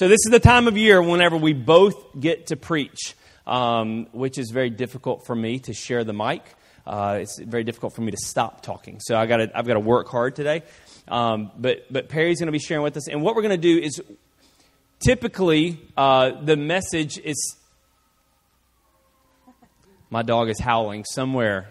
So, this is the time of year whenever we both get to preach, um, which is very difficult for me to share the mic. Uh, it's very difficult for me to stop talking. So, I gotta, I've got to work hard today. Um, but, but Perry's going to be sharing with us. And what we're going to do is typically uh, the message is. My dog is howling somewhere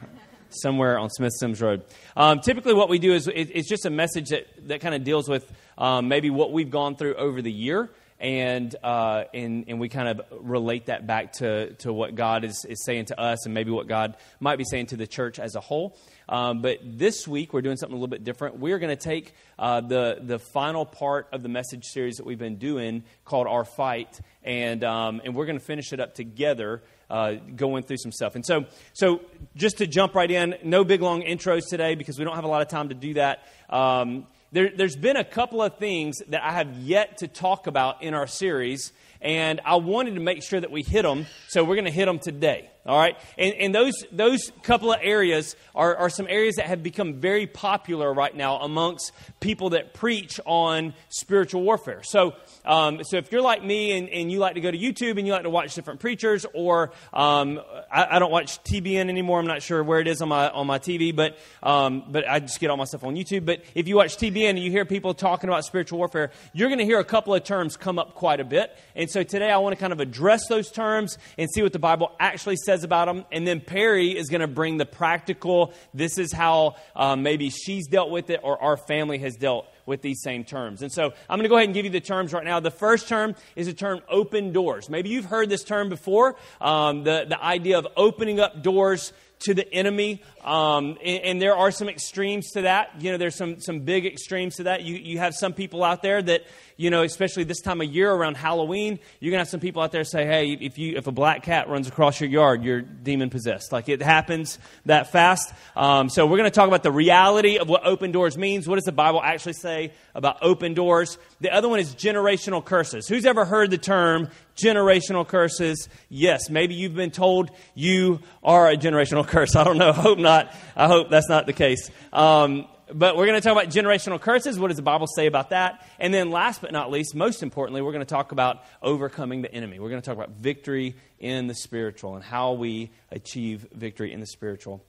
somewhere on Smith Sims Road. Um, typically, what we do is it, it's just a message that, that kind of deals with um, maybe what we've gone through over the year and, uh, and, and we kind of relate that back to, to what God is, is saying to us and maybe what God might be saying to the church as a whole. Um, but this week, we're doing something a little bit different. We're going to take uh, the, the final part of the message series that we've been doing called Our Fight, and, um, and we're going to finish it up together. Uh, going through some stuff. And so, so just to jump right in, no big long intros today because we don't have a lot of time to do that. Um, there, has been a couple of things that I have yet to talk about in our series, and I wanted to make sure that we hit them, so we're going to hit them today. All right? And, and those, those couple of areas are, are some areas that have become very popular right now amongst people that preach on spiritual warfare. So, um, so if you're like me and, and you like to go to YouTube and you like to watch different preachers, or um, I, I, don't watch TBN anymore. I'm not sure where it is on my on my TV, but um, but I just get all my stuff on YouTube. But if you watch TBN and you hear people talking about spiritual warfare, you're going to hear a couple of terms come up quite a bit. And so today I want to kind of address those terms and see what the Bible actually says about them. And then Perry is going to bring the practical. This is how um, maybe she's dealt with it, or our family has dealt with these same terms. And so I'm going to go ahead and give you the terms right now. The first term is the term open doors. Maybe you've heard this term before um, the, the idea of opening up doors to the enemy. Um, and, and, there are some extremes to that. You know, there's some, some big extremes to that. You, you have some people out there that, you know, especially this time of year around Halloween, you're going to have some people out there say, hey, if, you, if a black cat runs across your yard, you're demon possessed. Like it happens that fast. Um, so we're going to talk about the reality of what open doors means. What does the Bible actually say about open doors? The other one is generational curses. Who's ever heard the term generational curses? Yes, maybe you've been told you are a generational curse. I don't know. I hope not. I hope that's not the case. Um, but we're going to talk about generational curses. What does the Bible say about that? And then, last but not least, most importantly, we're going to talk about overcoming the enemy. We're going to talk about victory in the spiritual and how we achieve victory in the spiritual.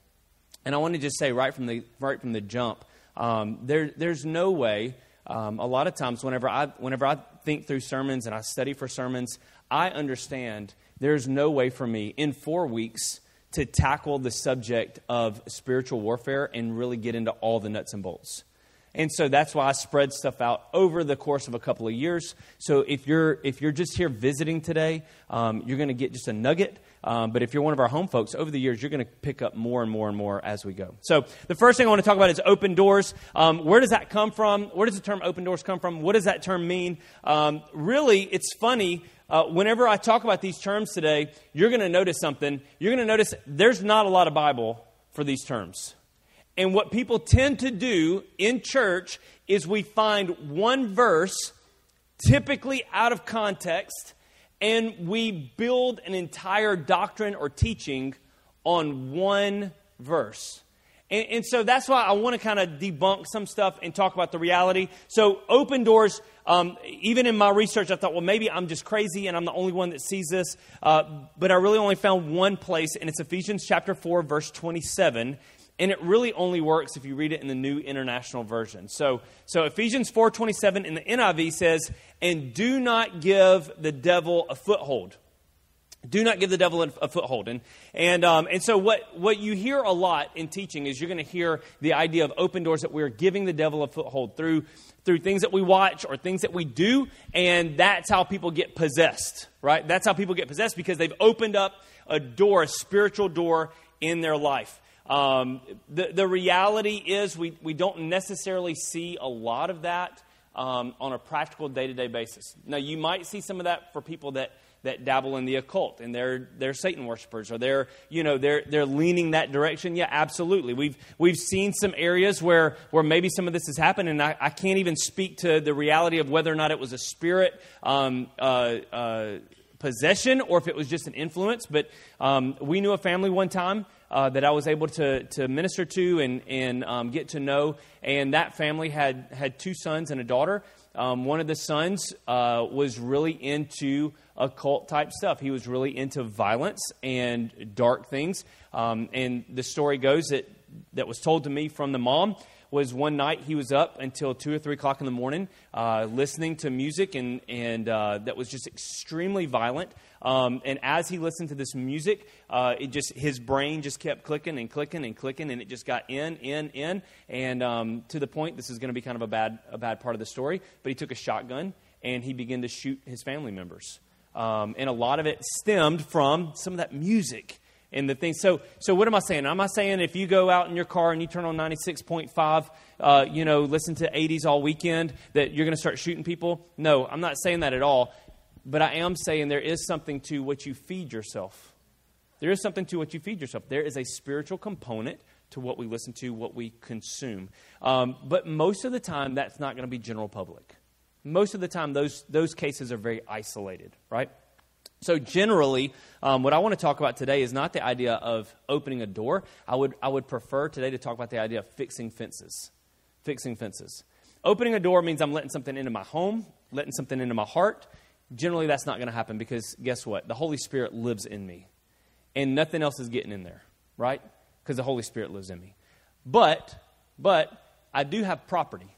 And I want to just say right from the right from the jump, um, there, there's no way. Um, a lot of times, whenever I whenever I think through sermons and I study for sermons, I understand there's no way for me in four weeks to tackle the subject of spiritual warfare and really get into all the nuts and bolts. And so that's why I spread stuff out over the course of a couple of years. So if you're if you're just here visiting today, um, you're going to get just a nugget. Um, but if you're one of our home folks, over the years, you're going to pick up more and more and more as we go. So the first thing I want to talk about is open doors. Um, where does that come from? Where does the term open doors come from? What does that term mean? Um, really, it's funny uh, whenever I talk about these terms today, you're going to notice something. You're going to notice there's not a lot of Bible for these terms. And what people tend to do in church is we find one verse, typically out of context, and we build an entire doctrine or teaching on one verse. And, and, so that's why I want to kind of debunk some stuff and talk about the reality. So, open doors, um, even in my research, I thought, well, maybe I'm just crazy and I'm the only one that sees this. Uh, but I really only found one place, and it's Ephesians chapter 4, verse 27. And it really only works if you read it in the New International Version. So, so Ephesians 4.27 in the NIV says, And do not give the devil a foothold. Do not give the devil a foothold. And, and, um, and so, what, what you hear a lot in teaching is you're going to hear the idea of open doors that we're giving the devil a foothold through, through things that we watch or things that we do. And that's how people get possessed, right? That's how people get possessed because they've opened up a door, a spiritual door in their life. Um, the, the reality is, we, we don't necessarily see a lot of that um, on a practical day to day basis. Now, you might see some of that for people that that dabble in the occult and they're, they're Satan worshippers or they're, you know, they're, they're leaning that direction. Yeah, absolutely. We've, we've seen some areas where, where maybe some of this has happened and I, I can't even speak to the reality of whether or not it was a spirit um, uh, uh, possession or if it was just an influence. But um, we knew a family one time uh, that I was able to, to minister to and, and um, get to know. And that family had, had two sons and a daughter. um, one of the sons uh, was really into occult type stuff. He was really into violence and dark things. Um, and the story goes that that was told to me from the mom was one night he was up until two or three o'clock in the morning, uh, listening to music and and uh, that was just extremely violent. Um, and as he listened to this music, uh, it just his brain just kept clicking and clicking and clicking, and it just got in, in, in, and um, to the point. This is going to be kind of a bad a bad part of the story. But he took a shotgun and he began to shoot his family members, um, and a lot of it stemmed from some of that music and the thing. So, so what am I saying? Am I saying if you go out in your car and you turn on 96.5, uh, you know, listen to 80s all weekend, that you're going to start shooting people? No, I'm not saying that at all. But I am saying there is something to what you feed yourself. There is something to what you feed yourself. There is a spiritual component to what we listen to, what we consume. Um, but most of the time, that's not going to be general public. Most of the time, those, those cases are very isolated, right? So, generally, um, what I want to talk about today is not the idea of opening a door. I would, I would prefer today to talk about the idea of fixing fences. Fixing fences. Opening a door means I'm letting something into my home, letting something into my heart. Generally, that's not going to happen because guess what? The Holy Spirit lives in me, and nothing else is getting in there, right? Because the Holy Spirit lives in me. But, but I do have property,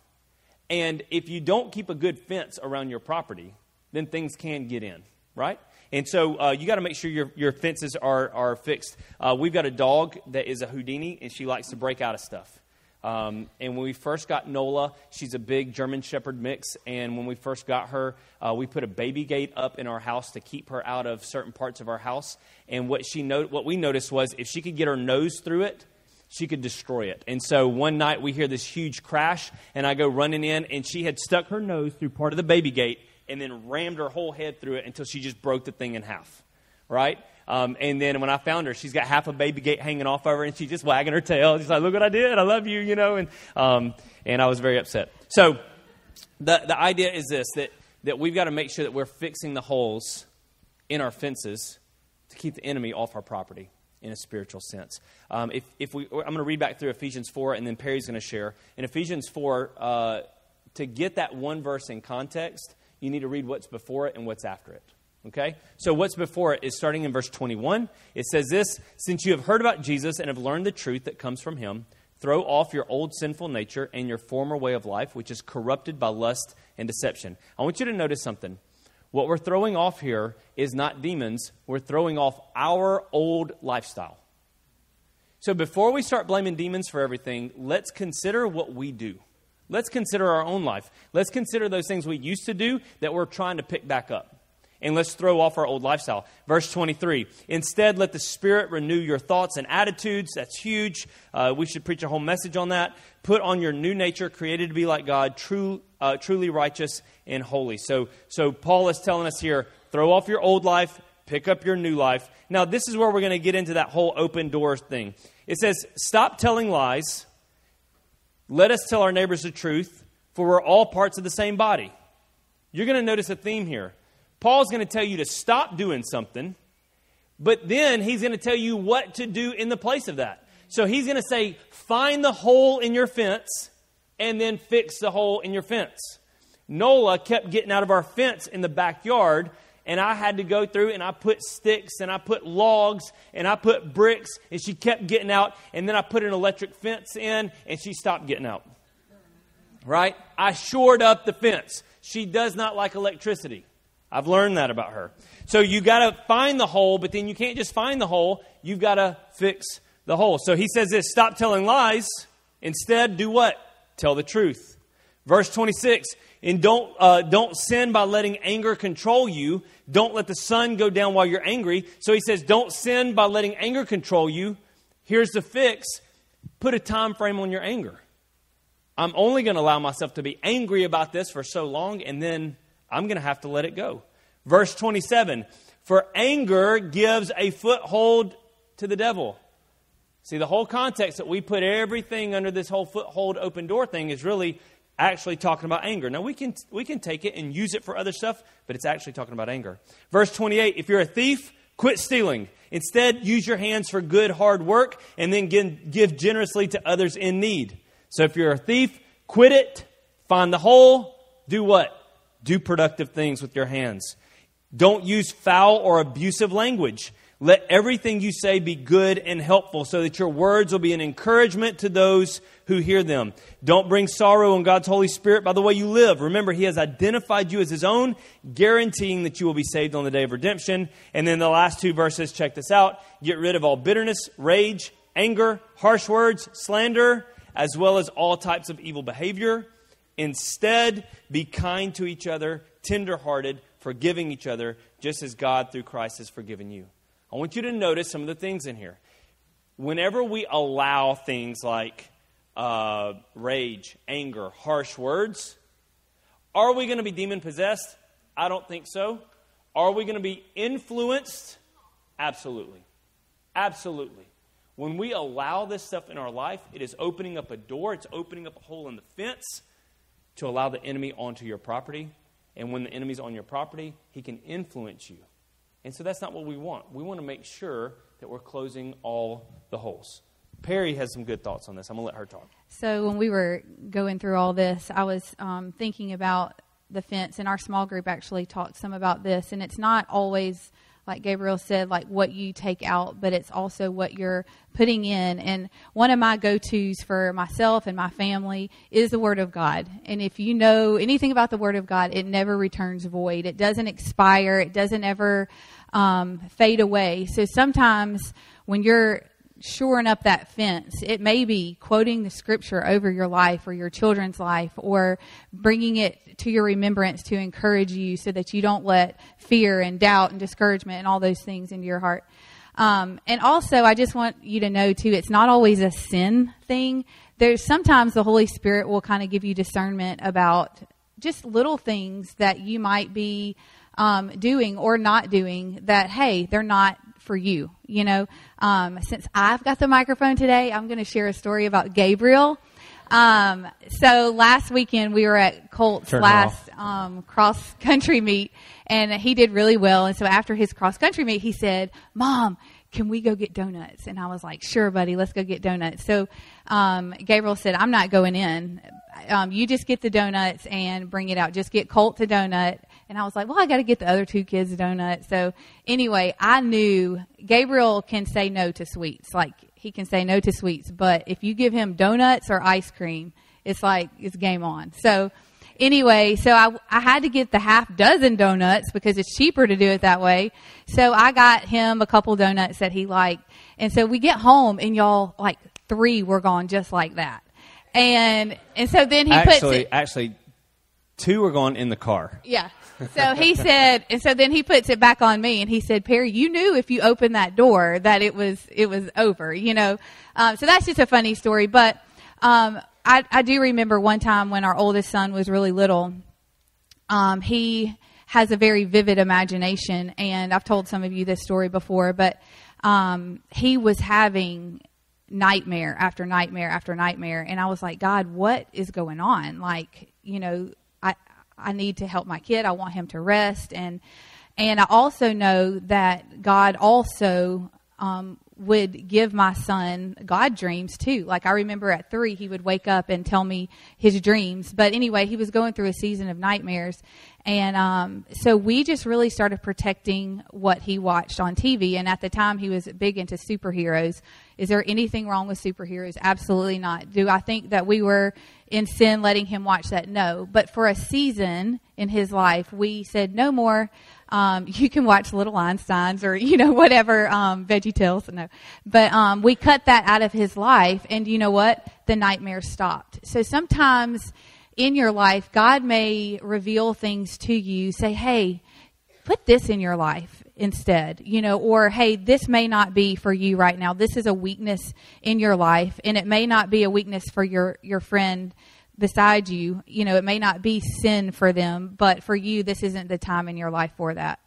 and if you don't keep a good fence around your property, then things can get in, right? And so uh, you got to make sure your, your fences are, are fixed. Uh, we've got a dog that is a Houdini, and she likes to break out of stuff. Um, and when we first got Nola, she's a big German Shepherd mix. And when we first got her, uh, we put a baby gate up in our house to keep her out of certain parts of our house. And what she no- what we noticed was if she could get her nose through it, she could destroy it. And so one night we hear this huge crash, and I go running in, and she had stuck her nose through part of the baby gate and then rammed her whole head through it until she just broke the thing in half. Right? Um, and then when I found her, she's got half a baby gate hanging off of her, and she's just wagging her tail. She's like, "Look what I did! I love you," you know. And um, and I was very upset. So the the idea is this: that that we've got to make sure that we're fixing the holes in our fences to keep the enemy off our property in a spiritual sense. Um, if, if we, I'm going to read back through Ephesians 4, and then Perry's going to share. In Ephesians 4, uh, to get that one verse in context, you need to read what's before it and what's after it. Okay? So, what's before it is starting in verse 21. It says this Since you have heard about Jesus and have learned the truth that comes from him, throw off your old sinful nature and your former way of life, which is corrupted by lust and deception. I want you to notice something. What we're throwing off here is not demons, we're throwing off our old lifestyle. So, before we start blaming demons for everything, let's consider what we do. Let's consider our own life. Let's consider those things we used to do that we're trying to pick back up. And let's throw off our old lifestyle. Verse 23 Instead, let the Spirit renew your thoughts and attitudes. That's huge. Uh, we should preach a whole message on that. Put on your new nature, created to be like God, true, uh, truly righteous and holy. So, so, Paul is telling us here throw off your old life, pick up your new life. Now, this is where we're going to get into that whole open door thing. It says, Stop telling lies let us tell our neighbors the truth, for we're all parts of the same body. You're going to notice a theme here. Paul's going to tell you to stop doing something, but then he's going to tell you what to do in the place of that. So he's going to say, find the hole in your fence and then fix the hole in your fence. Nola kept getting out of our fence in the backyard and I had to go through and I put sticks and I put logs and I put bricks and she kept getting out and then I put an electric fence in and she stopped getting out. Right? I shored up the fence. She does not like electricity. I've learned that about her. So you got to find the hole, but then you can't just find the hole. You've got to fix the hole. So he says this stop telling lies. Instead, do what? Tell the truth. Verse 26 and don't, uh, don't sin by letting anger control you. Don't let the sun go down while you're angry. So he says, don't sin by letting anger control you. Here's the fix put a time frame on your anger. I'm only going to allow myself to be angry about this for so long, and then I'm going to have to let it go. Verse 27 For anger gives a foothold to the devil. See, the whole context that we put everything under this whole foothold open door thing is really actually talking about anger. Now, we can, we can take it and use it for other stuff, but it's actually talking about anger. Verse 28 If you're a thief, quit stealing. Instead, use your hands for good, hard work, and then give, give generously to others in need. So if you're a thief, quit it, find the hole, Do what? Do productive things with your hands. Don't use foul or abusive language. Let everything you say be good and helpful so that your words will be an encouragement to those who hear them. Don't bring sorrow on God's Holy Spirit by the way you live. Remember, He has identified you as His own, guaranteeing that you will be saved on the day of redemption. And then the last two verses, check this out. Get rid of all bitterness, rage, anger, harsh words, slander, as well as all types of evil behavior. Instead, be kind to each other, tenderhearted, forgiving each other, just as God through Christ has forgiven you. I want you to notice some of the things in here. Whenever we allow things like uh, rage, anger, harsh words, are we going to be demon possessed? I don't think so. Are we going to be influenced? Absolutely. Absolutely. When we allow this stuff in our life, it is opening up a door, it's opening up a hole in the fence to allow the enemy onto your property. And when the enemy's on your property, he can influence you. And so that's not what we want. We want to make sure that we're closing all the holes. Perry has some good thoughts on this. I'm going to let her talk. So, when we were going through all this, I was um, thinking about the fence, and our small group actually talked some about this. And it's not always, like Gabriel said, like what you take out, but it's also what you're putting in. And one of my go tos for myself and my family is the Word of God. And if you know anything about the Word of God, it never returns void, it doesn't expire, it doesn't ever um, fade away. So sometimes when you're shoring up that fence, it may be quoting the scripture over your life or your children's life or bringing it to your remembrance to encourage you so that you don't let fear and doubt and discouragement and all those things into your heart. Um, and also, I just want you to know too, it's not always a sin thing. There's sometimes the Holy Spirit will kind of give you discernment about just little things that you might be um, doing or not doing that, hey, they're not for you. You know, um, since I've got the microphone today, I'm going to share a story about Gabriel. Um, so last weekend we were at Colt's Turn last um, cross country meet, and he did really well. And so after his cross country meet, he said, "Mom, can we go get donuts?" And I was like, "Sure, buddy, let's go get donuts." So um, Gabriel said, "I'm not going in. Um, you just get the donuts and bring it out. Just get Colt the donut." And I was like, well, I got to get the other two kids a donut. So anyway, I knew Gabriel can say no to sweets. Like he can say no to sweets, but if you give him donuts or ice cream, it's like it's game on. So anyway, so I, I had to get the half dozen donuts because it's cheaper to do it that way. So I got him a couple donuts that he liked. And so we get home and y'all like three were gone just like that. And and so then he actually, puts it, actually two were gone in the car. Yeah so he said, and so then he puts it back on me, and he said, "Perry, you knew if you opened that door that it was it was over." You know, um, so that's just a funny story. But um, I, I do remember one time when our oldest son was really little. Um, he has a very vivid imagination, and I've told some of you this story before, but um, he was having nightmare after nightmare after nightmare, and I was like, God, what is going on? Like, you know, I need to help my kid. I want him to rest. And, and I also know that God also, um, would give my son God dreams too. Like I remember at three, he would wake up and tell me his dreams. But anyway, he was going through a season of nightmares. And um, so we just really started protecting what he watched on TV. And at the time, he was big into superheroes. Is there anything wrong with superheroes? Absolutely not. Do I think that we were in sin letting him watch that? No. But for a season in his life, we said, no more um, you can watch Little Einsteins or you know whatever um, Veggie Tales. No, but um, we cut that out of his life, and you know what? The nightmare stopped. So sometimes in your life, God may reveal things to you. Say, hey, put this in your life instead, you know, or hey, this may not be for you right now. This is a weakness in your life, and it may not be a weakness for your your friend beside you, you know, it may not be sin for them, but for you, this isn't the time in your life for that.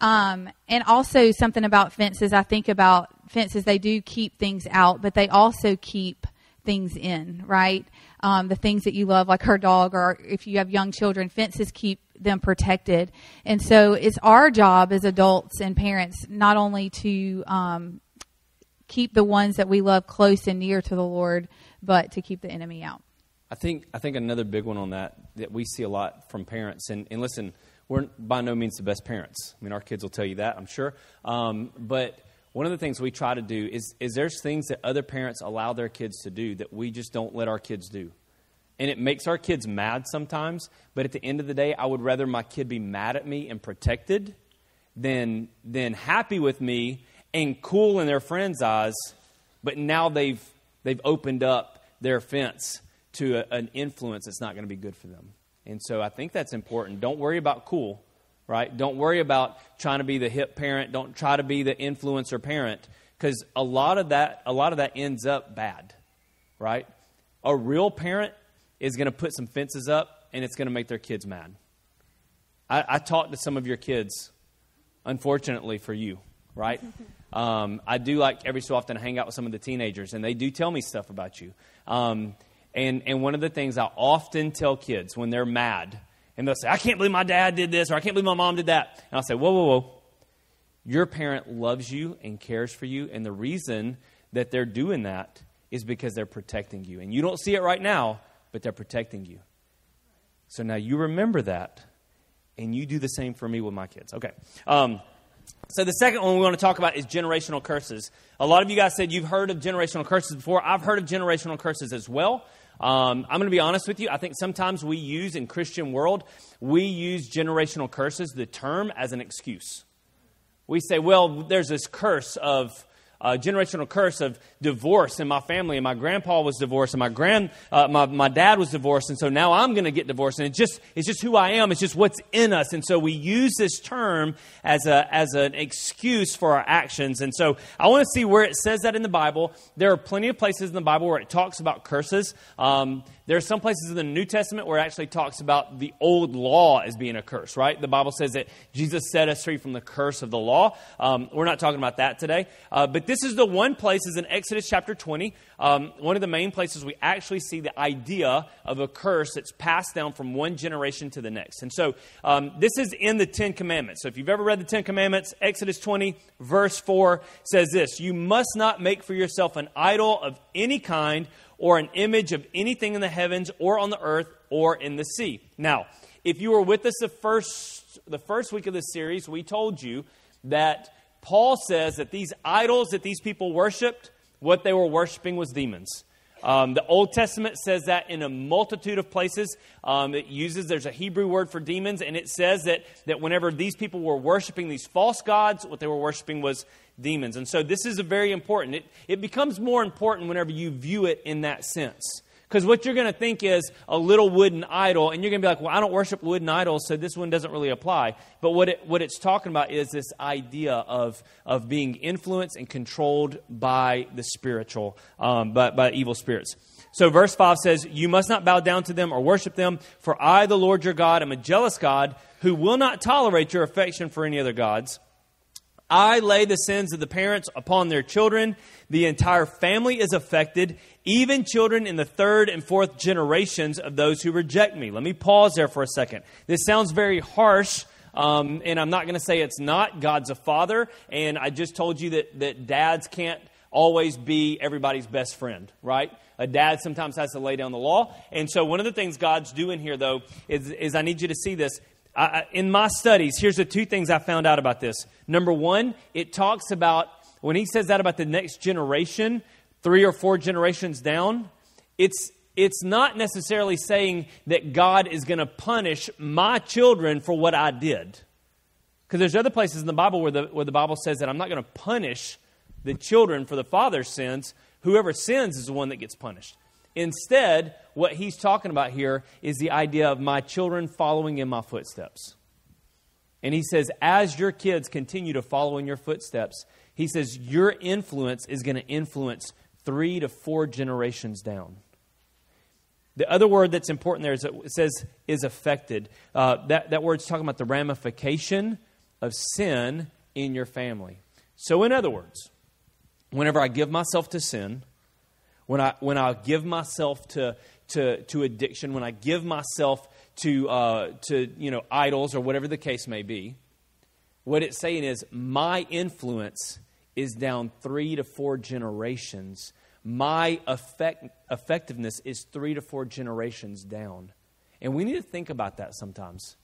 Um, and also something about fences, I think about fences, they do keep things out, but they also keep things in, right? Um, the things that you love, like her dog, or if you have young children, fences keep them protected. And so it's our job as adults and parents not only to um, keep the ones that we love close and near to the Lord, but to keep the enemy out. I think I think another big one on that that we see a lot from parents, and, and listen, we're by no means the best parents. I mean, our kids will tell you that, I'm sure. Um, but one of the things we try to do is is there's things that other parents allow their kids to do that we just don't let our kids do, and it makes our kids mad sometimes. But at the end of the day, I would rather my kid be mad at me and protected than than happy with me and cool in their friends' eyes. But now they've they've opened up their fence to a, an influence that's not going to be good for them. And so I think that's important. Don't worry about cool, right? Don't worry about trying to be the hip parent. Don't try to be the influencer parent because a lot of that a lot of that ends up bad, right? A real parent is going to put some fences up and it's going to make their kids mad. I, I talked to some of your kids, unfortunately for you, right? Um, I do like every so often to hang out with some of the teenagers, and they do tell me stuff about you. Um, and, and one of the things I often tell kids when they're mad, and they'll say, I can't believe my dad did this, or I can't believe my mom did that. And I'll say, whoa, whoa, whoa. Your parent loves you and cares for you, and the reason that they're doing that is because they're protecting you. And you don't see it right now, but they're protecting you. So now you remember that, and you do the same for me with my kids. Okay. Um, so the second one we want to talk about is generational curses. A lot of you guys said you've heard of generational curses before. I've heard of generational curses as well. Um, I'm going to be honest with you. I think sometimes we use in Christian world, we use generational curses, the term, as an excuse. We say, well, there's this curse of generational curse of divorce in my family, and my grandpa was divorced, and my grand, uh, my, my dad was divorced, and so now I'm going to get divorced, and it's just it's just who I am. It's just what's in us, and so we use this term as a as an excuse for our actions. And so I want to see where it says that in the Bible. There are plenty of places in the Bible where it talks about curses. Um, there are some places in the New Testament where it actually talks about the old law as being a curse, right? The Bible says that Jesus set us free from the curse of the law. Um, we're not talking about that today. Uh, but this is the one place, is in Exodus chapter 20, um, one of the main places we actually see the idea of a curse that's passed down from one generation to the next. And so um, this is in the Ten Commandments. So if you've ever read the Ten Commandments, Exodus 20, verse 4 says this You must not make for yourself an idol of any kind or an image of anything in the heavens or on the earth or in the sea. Now, if you were with us the first, the first week of this series, we told you that Paul says that these idols that these people worshiped, what they were worshiping was demons. Um, the Old Testament says that in a multitude of places. Um, it uses, there's a Hebrew word for demons, and it says that, that whenever these people were worshiping these false gods, what they were worshiping was demons. And so this is a very important. It, it becomes more important whenever you view it in that sense. Because what you're going to think is a little wooden idol, and you're going to be like, well, I don't worship wooden idols, so this one doesn't really apply. But what, it, what it's talking about is this idea of, of being influenced and controlled by the spiritual, um, by, by evil spirits. So verse 5 says, You must not bow down to them or worship them, for I, the Lord your God, am a jealous God who will not tolerate your affection for any other gods. I lay the sins of the parents upon their children. The entire family is affected, even children in the third and fourth generations of those who reject me. Let me pause there for a second. This sounds very harsh. Um, and I'm not going to say it's not. God's a father, and I just told you that, that dads can't always be everybody's best friend, right? A dad sometimes has to lay down the law. And so, one of the things God's doing here, though, is, is I need you to see this. I, in my studies, here's the two things I found out about this. Number one, it talks about, when he says that about the next generation, three or four generations down, it's, it's not necessarily saying that God is going to punish my children for what I did. Because there's other places in the Bible where the, where the Bible says that I'm not going to punish the children for the father's sins. Whoever sins is the one that gets punished. Instead, what he's talking about here is the idea of my children following in my footsteps. And he says, as your kids continue to follow in your footsteps, he says, your influence is going to influence three to four generations down. The other word that's important there is it says is affected. Uh, that, that word's talking about the ramification of sin in your family. So, in other words, whenever I give myself to sin, when I, when I give myself to, to, to addiction, when I give myself to, uh, to you know, idols or whatever the case may be, what it's saying is my influence is down three to four generations. my effect, effectiveness is three to four generations down. And we need to think about that sometimes.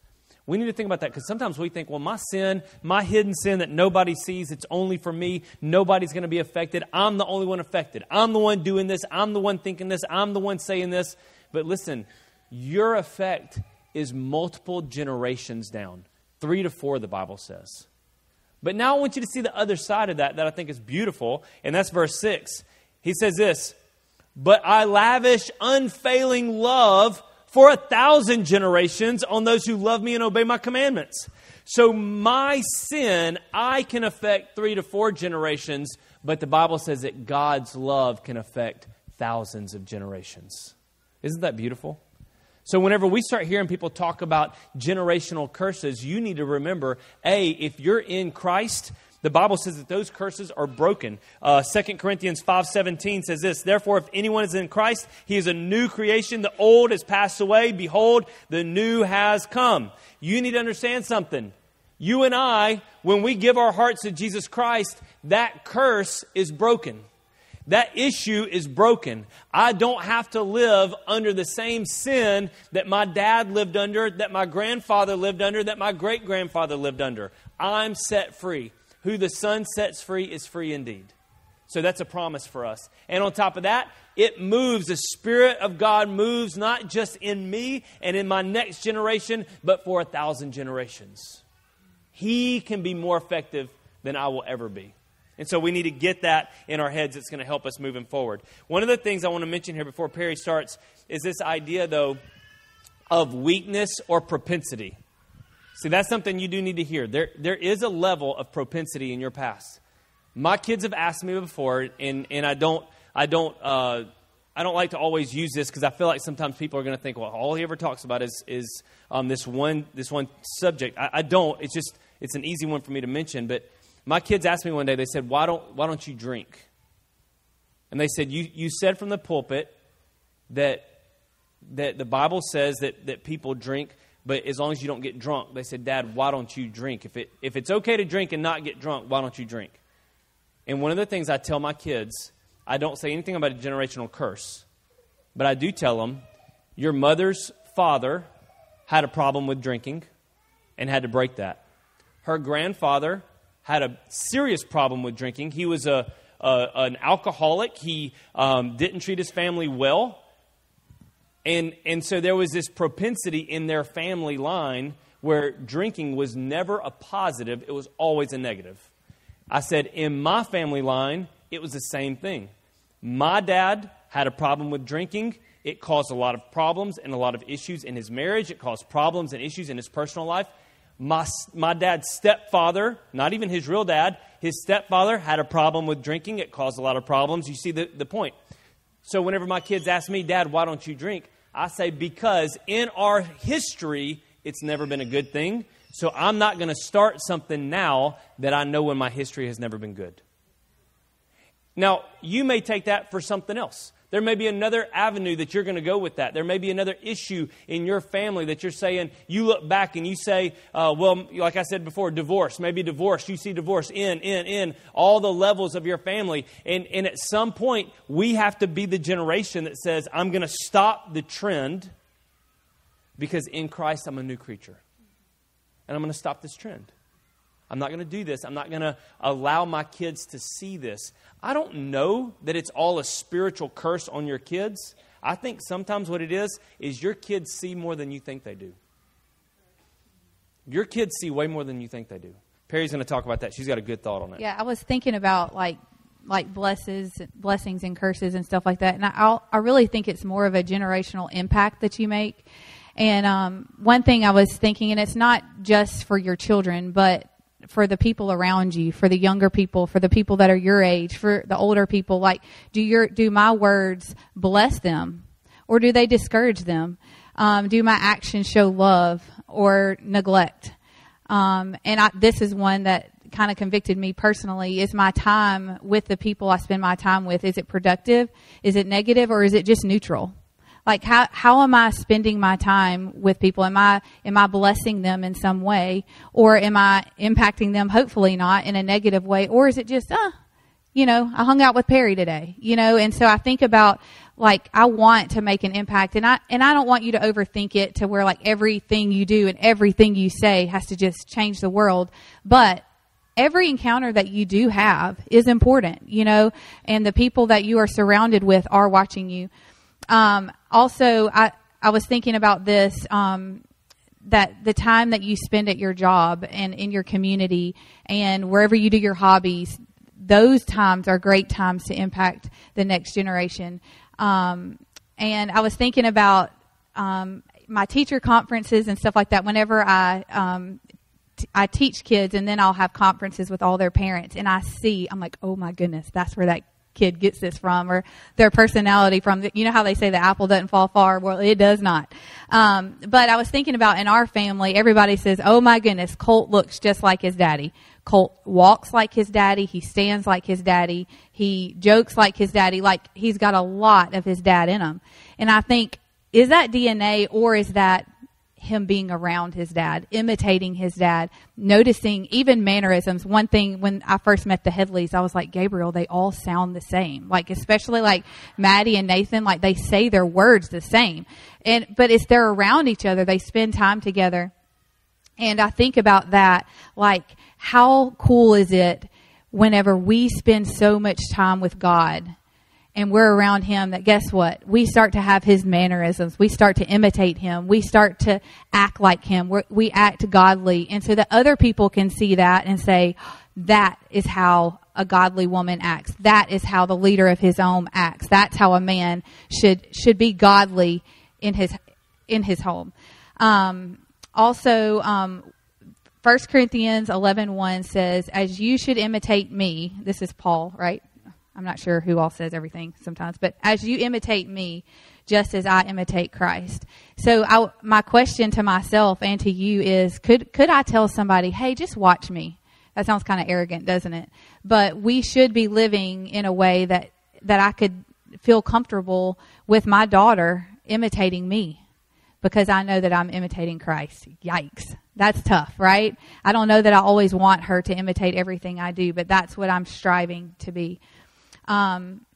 We need to think about that because sometimes we think, well, my sin, my hidden sin that nobody sees, it's only for me. Nobody's going to be affected. I'm the only one affected. I'm the one doing this. I'm the one thinking this. I'm the one saying this. But listen, your effect is multiple generations down. Three to four, the Bible says. But now I want you to see the other side of that that I think is beautiful, and that's verse 6. He says this But I lavish unfailing love for a thousand generations on those who love me and obey my commandments. So my sin, I can affect three to four generations, but the Bible says that God's love can affect thousands of generations. Isn't that beautiful? So, whenever we start hearing people talk about generational curses, you need to remember A, if you're in Christ, the Bible says that those curses are broken. Uh, 2 Corinthians 5.17 says this, Therefore, if anyone is in Christ, he is a new creation. The old has passed away. Behold, the new has come. You need to understand something. You and I, when we give our hearts to Jesus Christ, that curse is broken. That issue is broken. I don't have to live under the same sin that my dad lived under, that my grandfather lived under, that my great grandfather lived under. I'm set free. Who the Son sets free is free indeed. So that's a promise for us. And on top of that, it moves, the Spirit of God moves not just in me and in my next generation, but for a thousand generations. He can be more effective than I will ever be. And so we need to get that in our heads. It's going to help us moving forward. One of the things I want to mention here before Perry starts is this idea, though, of weakness or propensity. See, that's something you do need to hear. There, there is a level of propensity in your past. My kids have asked me before, and, and I don't, I don't, uh, I don't like to always use this because I feel like sometimes people are going to think, well, all he ever talks about is, is um, this one, this one subject. I, I don't. It's just, it's an easy one for me to mention, but my kids asked me one day, they said, Why don't, why don't you drink? And they said, You, you said from the pulpit that, that the Bible says that, that people drink, but as long as you don't get drunk. They said, Dad, why don't you drink? If, it, if it's okay to drink and not get drunk, why don't you drink? And one of the things I tell my kids, I don't say anything about a generational curse, but I do tell them, Your mother's father had a problem with drinking and had to break that. Her grandfather had a serious problem with drinking. He was a, a an alcoholic. He um, didn't treat his family well. And, and so there was this propensity in their family line where drinking was never a positive, it was always a negative. I said, in my family line, it was the same thing. My dad had a problem with drinking. It caused a lot of problems and a lot of issues in his marriage. It caused problems and issues in his personal life. My, my dad's stepfather, not even his real dad, his stepfather had a problem with drinking. It caused a lot of problems. You see the, the point. So, whenever my kids ask me, Dad, why don't you drink? I say, because in our history, it's never been a good thing. So, I'm not going to start something now that I know in my history has never been good. Now, you may take that for something else. There may be another avenue that you're going to go with that. There may be another issue in your family that you're saying, you look back and you say, uh, well, like I said before, divorce, maybe divorce. You see divorce in, in, in, all the levels of your family. And, and at some point, we have to be the generation that says, I'm going to stop the trend because in Christ I'm a new creature. And I'm going to stop this trend. I'm not going to do this. I'm not going to allow my kids to see this. I don't know that it's all a spiritual curse on your kids. I think sometimes what it is is your kids see more than you think they do. Your kids see way more than you think they do. Perry's going to talk about that. She's got a good thought on it. Yeah, I was thinking about like like blesses, blessings and curses and stuff like that, and I I really think it's more of a generational impact that you make. And um, one thing I was thinking, and it's not just for your children, but for the people around you, for the younger people, for the people that are your age, for the older people? Like, do your do my words bless them, or do they discourage them? Um, do my actions show love or neglect? Um, and I, this is one that kind of convicted me personally. Is my time with the people I spend my time with is it productive? Is it negative, or is it just neutral? Like how how am I spending my time with people? Am I am I blessing them in some way, or am I impacting them? Hopefully not in a negative way, or is it just ah, you know, I hung out with Perry today, you know, and so I think about like I want to make an impact and I and I don't want you to overthink it to where like everything you do and everything you say has to just change the world, but every encounter that you do have is important, you know, and the people that you are surrounded with are watching you. Um, also, I I was thinking about this um, that the time that you spend at your job and in your community and wherever you do your hobbies, those times are great times to impact the next generation. Um, and I was thinking about um, my teacher conferences and stuff like that. Whenever I um, teach kids, and then I'll have conferences with all their parents, and I see, I'm like, oh my goodness, that's where that kid gets this from or their personality from. You know how they say the apple doesn't fall far? Well, it does not. Um, but I was thinking about in our family, everybody says, oh my goodness, Colt looks just like his daddy. Colt walks like his daddy. He stands like his daddy. He jokes like his daddy. Like he's got a lot of his dad in him. And I think, is that DNA or is that him being around his dad, imitating his dad, noticing even mannerisms. One thing when I first met the Headleys, I was like, Gabriel, they all sound the same. Like, especially like Maddie and Nathan, like they say their words the same. And, but it's they're around each other, they spend time together. And I think about that, like, how cool is it whenever we spend so much time with God and we're around him that guess what? We start to have his mannerisms. We start to imitate him. We start to act like him. We're, we act godly. And so that other people can see that and say that is how a godly woman acts. That is how the leader of his home acts. That's how a man should should be godly in his in his home. Um, also um, 1 corinthians 11 1 says as you should imitate me this is paul right I'm not sure who all says everything sometimes, but as you imitate me, just as I imitate Christ. So I, my question to myself and to you is, could, could I tell somebody, hey, just watch me? That sounds kind of arrogant, doesn't it? But we should be living in a way that, that I could feel comfortable with my daughter imitating me because I know that I'm imitating Christ. Yikes. That's tough, right? I don't know that I always want her to imitate everything I do, but that's what I'm striving to be. Um,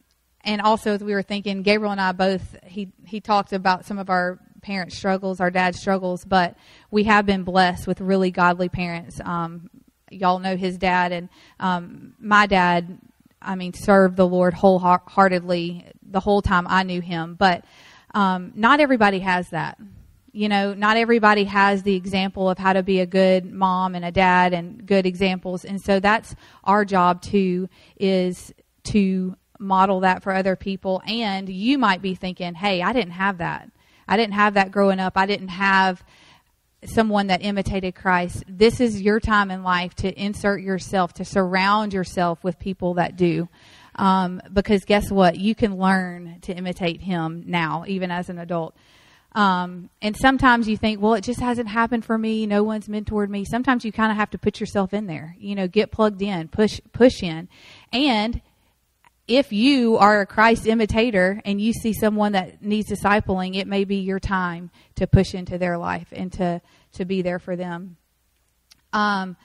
and also, we were thinking, Gabriel and I both he he talked about some of our parents' struggles, our dad's struggles, but we have been blessed with really godly parents. Um, y'all know his dad, and um, my dad. I mean, served the Lord wholeheartedly the whole time I knew him, but um, not everybody has that. You know, not everybody has the example of how to be a good mom and a dad and good examples, and so that's our job too. Is to model that for other people. And you might be thinking, hey, I didn't have that. I didn't have that growing up. I didn't have someone that imitated Christ. This is your time in life to insert yourself, to surround yourself with people that do. Um, because guess what? You can learn to imitate him now, even as an adult. Um, and sometimes you think, well, it just hasn't happened for me. No one's mentored me. Sometimes you kind of have to put yourself in there. You know, get plugged in, push push in, and if you are a Christ imitator and you see someone that needs discipling, it may be your time to push into their life and to, to be there for them. Um,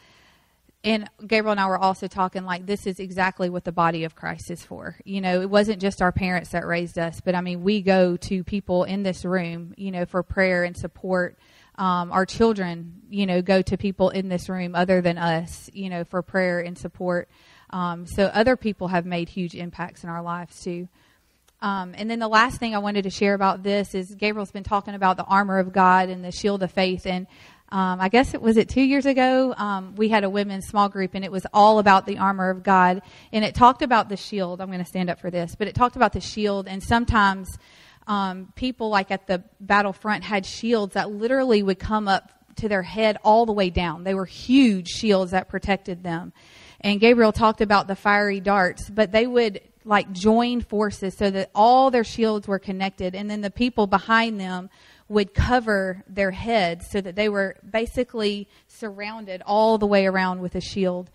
and Gabriel and I were also talking like this is exactly what the body of Christ is for. You know, it wasn't just our parents that raised us, but I mean, we go to people in this room, you know, for prayer and support. Um, our children, you know, go to people in this room other than us, you know, for prayer and support. Um, so other people have made huge impacts in our lives too. Um, and then the last thing I wanted to share about this is Gabriel's been talking about the armor of God and the shield of faith. And um, I guess it was it two years ago um, we had a women's small group and it was all about the armor of God and it talked about the shield. I'm going to stand up for this, but it talked about the shield and sometimes um, people like at the battlefront had shields that literally would come up to their head all the way down. They were huge shields that protected them and Gabriel talked about the fiery darts, but they would like join forces so that all their shields were connected, and then the people behind them would cover their heads so that they were basically surrounded all the way around with a shield.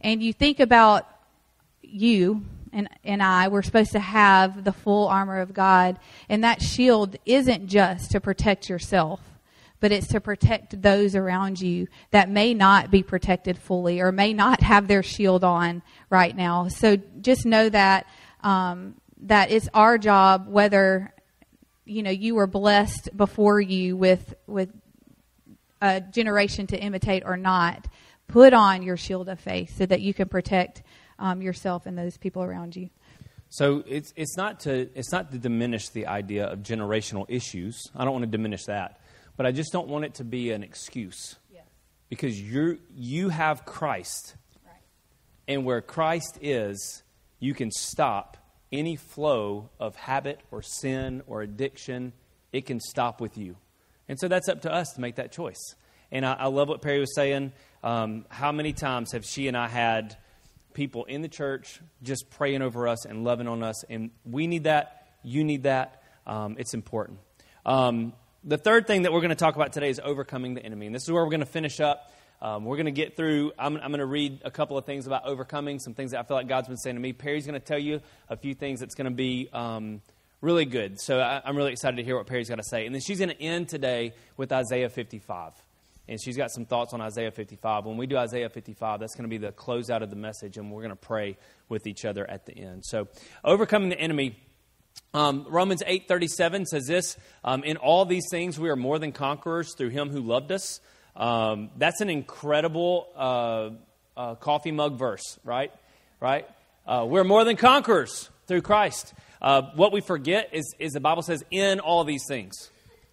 And you think about you and, and I, we're supposed to have the full armor of God, and that shield isn't just to protect yourself but it's to protect those around you that may not be protected fully or may not have their shield on right now. So just know that um, that it's our job, whether you know you were blessed before you with with a generation to imitate or not. Put on your shield of faith so that you can protect um, yourself and those people around you. So it's it's not to it's not to diminish the idea of generational issues. I don't want to diminish that, but I just don't want it to be an excuse. Yes. Because you you have Christ, right. and where Christ is, you can stop any flow of habit or sin or addiction. It can stop with you, and so that's up to us to make that choice. And I, I love what Perry was saying. Um, how many times have she and I had people in the church just praying over us and loving on us. And we need that. You need that. Um, it's important. Um, the third thing that we're going to talk about today is overcoming the enemy. And this is where we're going to finish up. Um, we're going to get through, I'm, I'm, going to read a couple of things about overcoming, some things that I feel like God's been saying to me. Perry's going to tell you a few things that's going to be um, really good. So I, I'm really excited to hear what Perry's got to say. And then she's going to end today with Isaiah 55 and she's got some thoughts on Isaiah 55. When we do Isaiah 55, that's going to be the closeout of the message, and we're going to pray with each other at the end. So, overcoming the enemy. Um, Romans 8:37 says this: um, "In all these things, we are more than conquerors through Him who loved us." Um, that's an incredible uh, uh, coffee mug verse, right? Right? Uh, we're more than conquerors through Christ. Uh, what we forget is, is the Bible says, "In all these things."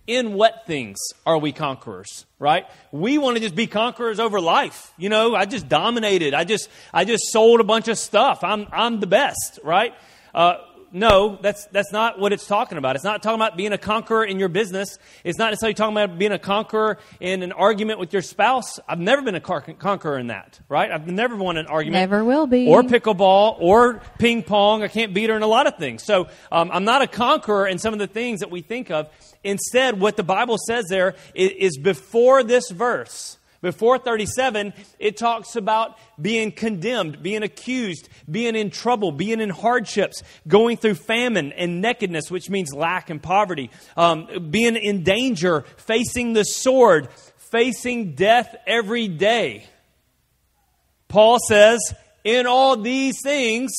in what things are we conquerors right we want to just be conquerors over life you know i just dominated i just i just sold a bunch of stuff i'm i'm the best right uh, no, that's, that's not what it's talking about. It's not talking about being a conqueror in your business. It's not necessarily talking about being a conqueror in an argument with your spouse. I've never been a conqueror in that, right? I've never won an argument. Never will be. Or pickleball or ping pong. I can't beat her in a lot of things. So um, I'm not a conqueror in some of the things that we think of. Instead, what the Bible says there is, is before this verse before 37, it talks about being condemned, being accused, being in trouble, being in hardships, going through famine and nakedness, which means lack and poverty, um, being in danger, facing the sword, facing death every day. Paul says, in all these things,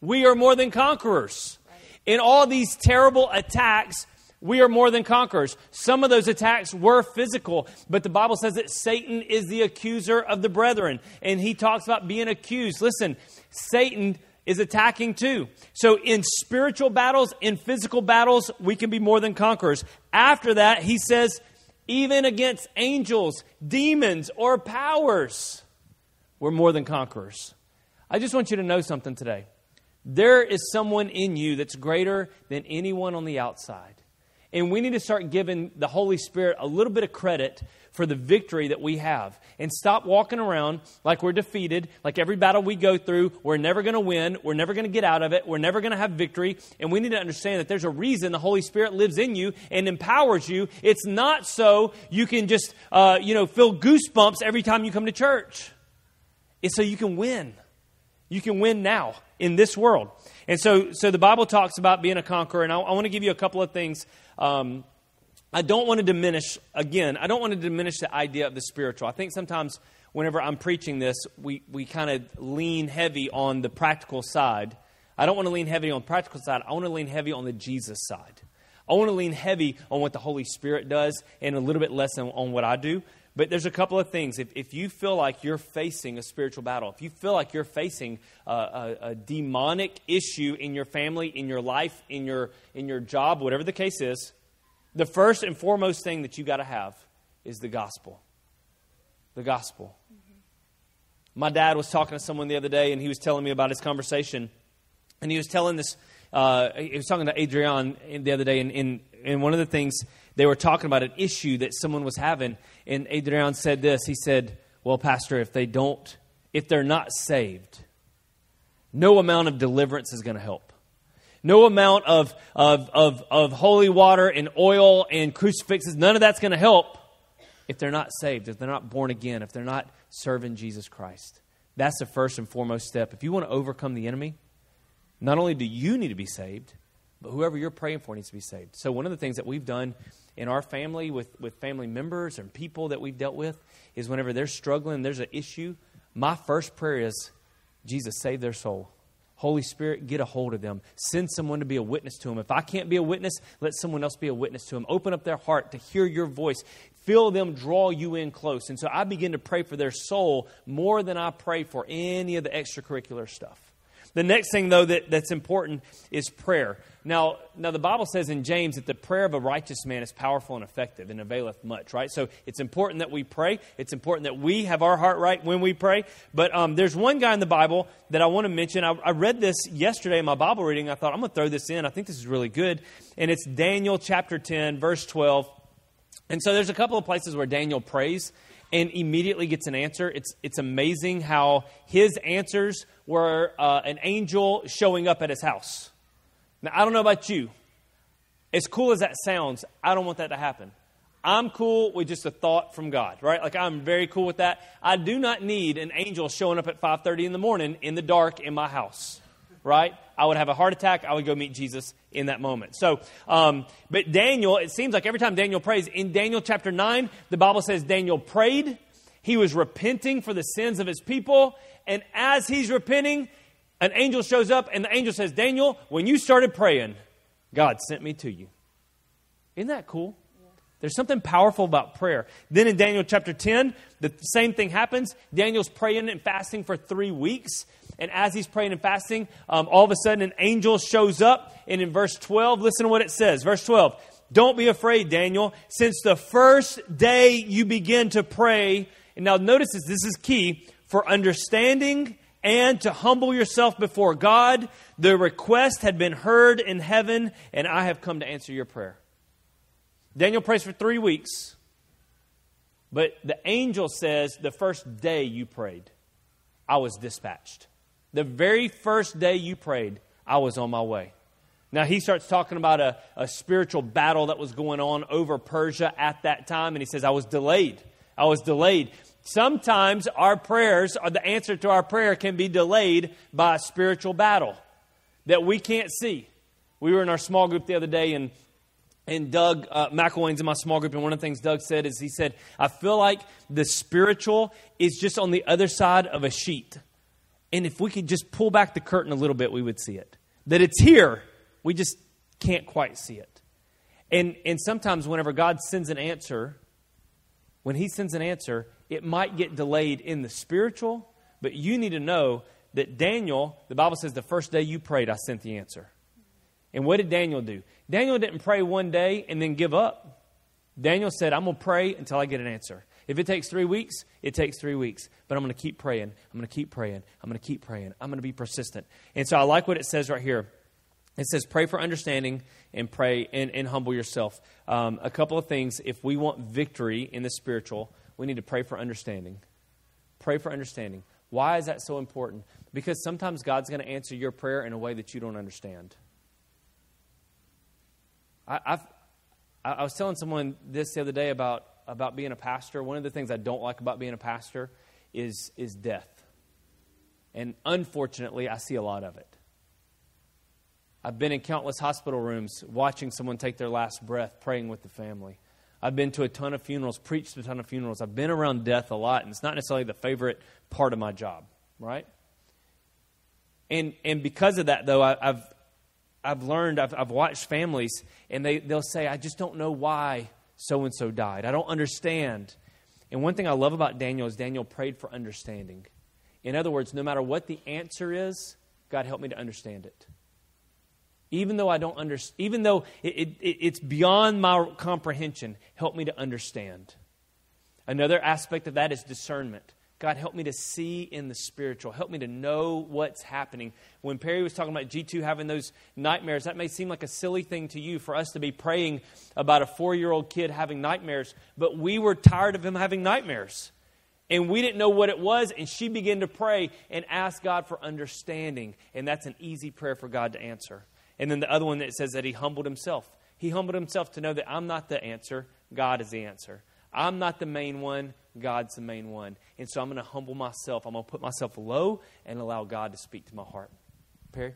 we are more than conquerors. In all these terrible attacks, we are more than conquerors. Some of those attacks were physical, but the Bible says that Satan is the accuser of the brethren, and he talks about being accused. Listen, Satan is attacking too. So, in spiritual battles, in physical battles, we can be more than conquerors. After that, he says, even against angels, demons, or powers, we're more than conquerors. I just want you to know something today. There is someone in you that's greater than anyone on the outside. And we need to start giving the Holy Spirit a little bit of credit for the victory that we have. And stop walking around like we're defeated, like every battle we go through, we're never going to win, we're never going to get out of it, we're never going to have victory. And we need to understand that there's a reason the Holy Spirit lives in you and empowers you. It's not so you can just, uh, you know, feel goosebumps every time you come to church. It's so you can win. You can win now in this world. And so, so the Bible talks about being a conqueror, and I, I want to give you a couple of things um, I don't want to diminish, again, I don't want to diminish the idea of the spiritual. I think sometimes whenever I'm preaching this, we, we kind of lean heavy on the practical side. I don't want to lean heavy on the practical side. I want to lean heavy on the Jesus side. I want to lean heavy on what the Holy Spirit does and a little bit less on, on what I do. But there's a couple of things. If, if you feel like you're facing a spiritual battle, if you feel like you're facing a, a, a, demonic issue in your family, in your life, in your, in your job, whatever the case is, the first and foremost thing that you got to have is the gospel. The gospel. Mm-hmm. My dad was talking to someone the other day, and he was telling me about his conversation. And he was telling this, uh, he was talking to Adrian the other day, and, and, and one of the things they were talking about an issue that someone was having, and Adrian said this. He said, "Well, Pastor, if they don't, if they're not saved, no amount of deliverance is going to help. No amount of, of, of, of holy water and oil and crucifixes, none of that's going to help if they're not saved, if they're not born again, if they're not serving Jesus Christ. That's the first and foremost step. If you want to overcome the enemy, not only do you need to be saved, but whoever you're praying for needs to be saved. So, one of the things that we've done in our family with, with family members and people that we've dealt with is whenever they're struggling, there's an issue, my first prayer is, Jesus, save their soul. Holy Spirit, get a hold of them. Send someone to be a witness to them. If I can't be a witness, let someone else be a witness to them. Open up their heart to hear your voice. Feel them draw you in close. And so I begin to pray for their soul more than I pray for any of the extracurricular stuff. The next thing, though, that, that's important is prayer. Now, now, the Bible says in James that the prayer of a righteous man is powerful and effective and availeth much, right? So it's important that we pray. It's important that we have our heart right when we pray. But um, there's one guy in the Bible that I want to mention. I, I read this yesterday in my Bible reading. I thought, I'm going to throw this in. I think this is really good. And it's Daniel chapter 10, verse 12. And so there's a couple of places where Daniel prays and immediately gets an answer. It's, it's amazing how his answers were uh, an angel showing up at his house. Now, I don't know about you. As cool as that sounds, I don't want that to happen. I'm cool with just a thought from God, right? Like I'm very cool with that. I do not need an angel showing up at 5:30 in the morning in the dark in my house, right? I would have a heart attack. I would go meet Jesus in that moment. So, um, but Daniel, it seems like every time Daniel prays, in Daniel chapter 9, the Bible says Daniel prayed. He was repenting for the sins of his people. And as he's repenting, an angel shows up and the angel says, Daniel, when you started praying, God sent me to you. Isn't that cool? There's something powerful about prayer. Then in Daniel chapter 10, the same thing happens. Daniel's praying and fasting for three weeks. And as he's praying and fasting, um, all of a sudden an angel shows up. And in verse 12, listen to what it says. Verse 12 Don't be afraid, Daniel. Since the first day you begin to pray, and now notice this, this is key for understanding and to humble yourself before God. The request had been heard in heaven, and I have come to answer your prayer. Daniel prays for three weeks, but the angel says the first day you prayed, I was dispatched. The very first day you prayed, I was on my way. Now, he starts talking about a, a spiritual battle that was going on over Persia at that time, and he says, I was delayed. I was delayed. Sometimes our prayers, or the answer to our prayer, can be delayed by a spiritual battle that we can't see. We were in our small group the other day, and and Doug uh, McElwain's in my small group, and one of the things Doug said is he said, I feel like the spiritual is just on the other side of a sheet. And if we could just pull back the curtain a little bit, we would see it. That it's here, we just can't quite see it. And, and sometimes, whenever God sends an answer, when He sends an answer, it might get delayed in the spiritual, but you need to know that Daniel, the Bible says, the first day you prayed, I sent the answer. And what did Daniel do? Daniel didn't pray one day and then give up. Daniel said, I'm going to pray until I get an answer. If it takes three weeks, it takes three weeks. But I'm going to keep praying. I'm going to keep praying. I'm going to keep praying. I'm going to be persistent. And so I like what it says right here. It says, pray for understanding and pray and, and humble yourself. Um, a couple of things. If we want victory in the spiritual, we need to pray for understanding. Pray for understanding. Why is that so important? Because sometimes God's going to answer your prayer in a way that you don't understand. I, I've, I was telling someone this the other day about, about being a pastor. One of the things I don't like about being a pastor is, is death. And unfortunately, I see a lot of it. I've been in countless hospital rooms watching someone take their last breath, praying with the family. I've been to a ton of funerals, preached a ton of funerals. I've been around death a lot, and it's not necessarily the favorite part of my job, right? And, and because of that, though, I, have I've learned, I've, I've watched families, and they, they'll say, I just don't know why so and so died. I don't understand. And one thing I love about Daniel is Daniel prayed for understanding. In other words, no matter what the answer is, God help me to understand it. Even though I don't understand, even though it, it, it's beyond my comprehension, help me to understand. Another aspect of that is discernment. God, help me to see in the spiritual. Help me to know what's happening. When Perry was talking about G2 having those nightmares, that may seem like a silly thing to you for us to be praying about a four year old kid having nightmares, but we were tired of him having nightmares. And we didn't know what it was, and she began to pray and ask God for understanding. And that's an easy prayer for God to answer. And then the other one that says that he humbled himself. He humbled himself to know that I'm not the answer, God is the answer. I'm not the main one, God's the main one. And so I'm going to humble myself. I'm going to put myself low and allow God to speak to my heart. Perry?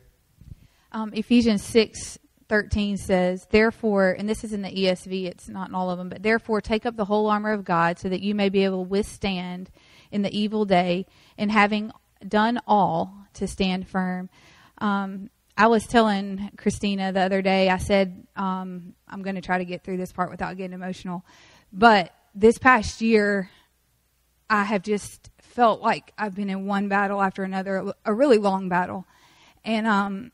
Um, Ephesians 6 13 says, Therefore, and this is in the ESV, it's not in all of them, but therefore take up the whole armor of God so that you may be able to withstand in the evil day, and having done all to stand firm. Um, I was telling Christina the other day, I said, um, I'm going to try to get through this part without getting emotional. But this past year, I have just felt like I've been in one battle after another, a really long battle. And, um,